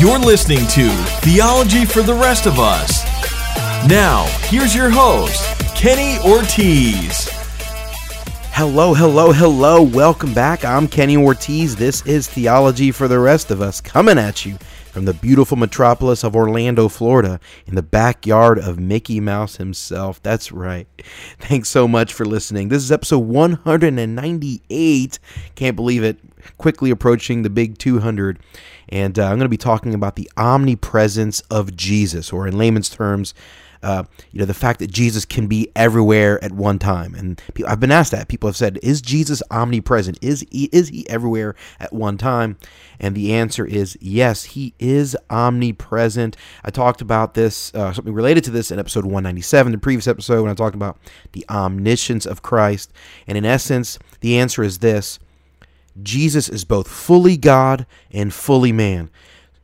You're listening to Theology for the Rest of Us. Now, here's your host, Kenny Ortiz. Hello, hello, hello. Welcome back. I'm Kenny Ortiz. This is Theology for the Rest of Us coming at you from the beautiful metropolis of Orlando, Florida, in the backyard of Mickey Mouse himself. That's right. Thanks so much for listening. This is episode 198. Can't believe it. Quickly approaching the big 200. And uh, I'm going to be talking about the omnipresence of Jesus, or in layman's terms, uh, you know, the fact that Jesus can be everywhere at one time. And people, I've been asked that. People have said, "Is Jesus omnipresent? Is he, is he everywhere at one time?" And the answer is yes, he is omnipresent. I talked about this, uh, something related to this in episode 197, the previous episode, when I talked about the omniscience of Christ. And in essence, the answer is this Jesus is both fully God and fully man.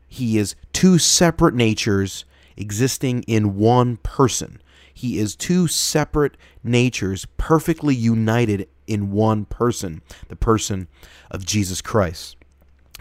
He is two separate natures existing in one person. He is two separate natures perfectly united in one person, the person of Jesus Christ.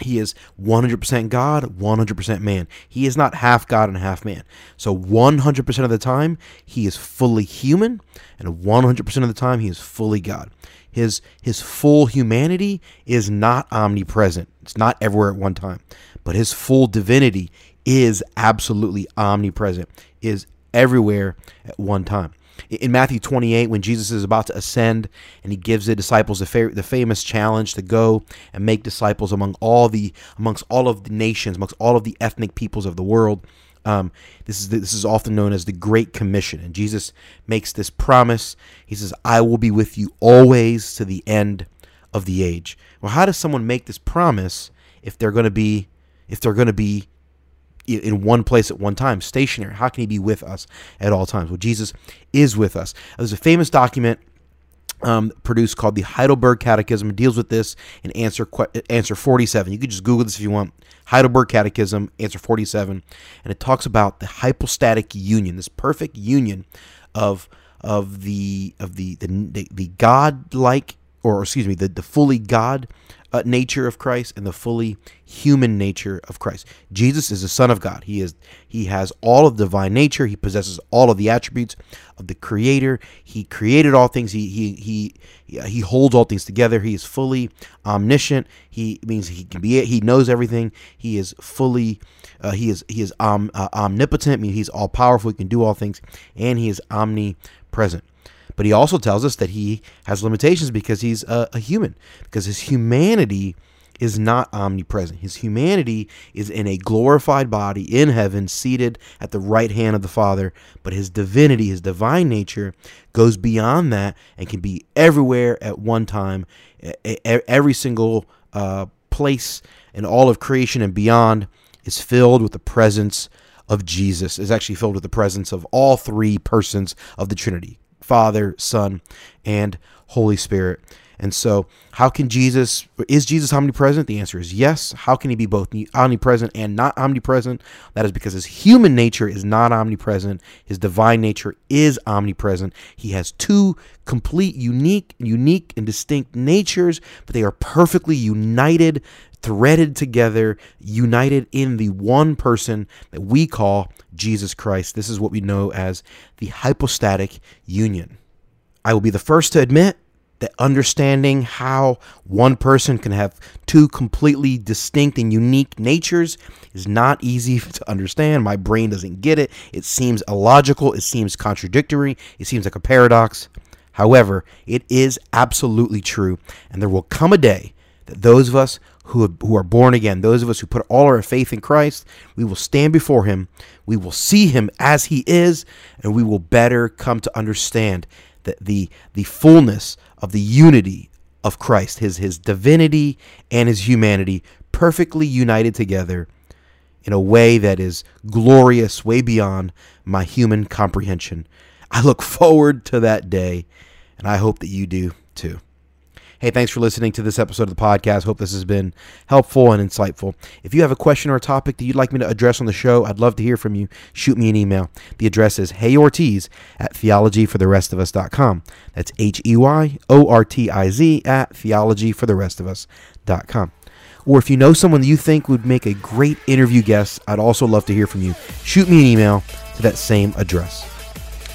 He is 100% God, 100% man. He is not half God and half man. So 100% of the time, he is fully human, and 100% of the time, he is fully God. His, his full humanity is not omnipresent, it's not everywhere at one time. But his full divinity is absolutely omnipresent, is everywhere at one time. In Matthew 28, when Jesus is about to ascend and he gives the disciples the, fa- the famous challenge to go and make disciples among all the amongst all of the nations, amongst all of the ethnic peoples of the world, um, this is this is often known as the Great Commission, and Jesus makes this promise. He says, "I will be with you always to the end of the age." Well, how does someone make this promise if they're going to be if they're going to be in one place at one time, stationary. How can he be with us at all times? Well, Jesus is with us. There's a famous document um, produced called the Heidelberg Catechism. It deals with this in answer answer 47. You could just Google this if you want. Heidelberg Catechism, answer 47, and it talks about the hypostatic union, this perfect union of of the of the the, the, the God-like or excuse me, the, the fully God uh, nature of Christ and the fully human nature of Christ. Jesus is the Son of God. He is he has all of divine nature. He possesses all of the attributes of the Creator. He created all things. He he he he holds all things together. He is fully omniscient. He means he can be he knows everything. He is fully uh, he is he is om, uh, omnipotent. I mean he's all powerful. He can do all things, and he is omnipresent. But he also tells us that he has limitations because he's a, a human, because his humanity is not omnipresent. His humanity is in a glorified body in heaven, seated at the right hand of the Father. But his divinity, his divine nature, goes beyond that and can be everywhere at one time. Every single uh, place in all of creation and beyond is filled with the presence of Jesus, is actually filled with the presence of all three persons of the Trinity Father, Son, and Holy Spirit. And so, how can Jesus, is Jesus omnipresent? The answer is yes. How can he be both omnipresent and not omnipresent? That is because his human nature is not omnipresent. His divine nature is omnipresent. He has two complete, unique, unique, and distinct natures, but they are perfectly united, threaded together, united in the one person that we call Jesus Christ. This is what we know as the hypostatic union. I will be the first to admit that understanding how one person can have two completely distinct and unique natures is not easy to understand. My brain doesn't get it. It seems illogical. It seems contradictory. It seems like a paradox. However, it is absolutely true. And there will come a day that those of us who, who are born again, those of us who put all our faith in Christ, we will stand before Him. We will see Him as He is, and we will better come to understand the, the, the fullness of the unity of Christ, his, his divinity and his humanity perfectly united together in a way that is glorious, way beyond my human comprehension. I look forward to that day, and I hope that you do too. Hey, thanks for listening to this episode of the podcast. Hope this has been helpful and insightful. If you have a question or a topic that you'd like me to address on the show, I'd love to hear from you. Shoot me an email. The address is heyortiz at theologyfortherestofus.com. That's H E Y O R T I Z at theologyfortherestofus.com. Or if you know someone that you think would make a great interview guest, I'd also love to hear from you. Shoot me an email to that same address.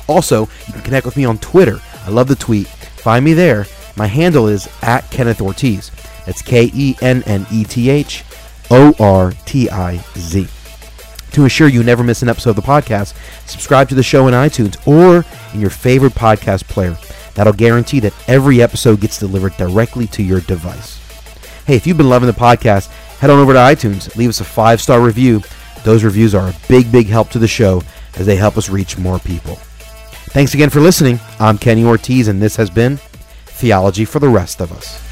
Also, you can connect with me on Twitter. I love the tweet. Find me there. My handle is at Kenneth Ortiz. That's K E N N E T H O R T I Z. To ensure you never miss an episode of the podcast, subscribe to the show in iTunes or in your favorite podcast player. That'll guarantee that every episode gets delivered directly to your device. Hey, if you've been loving the podcast, head on over to iTunes, leave us a five star review. Those reviews are a big, big help to the show as they help us reach more people. Thanks again for listening. I'm Kenny Ortiz, and this has been Theology for the Rest of Us.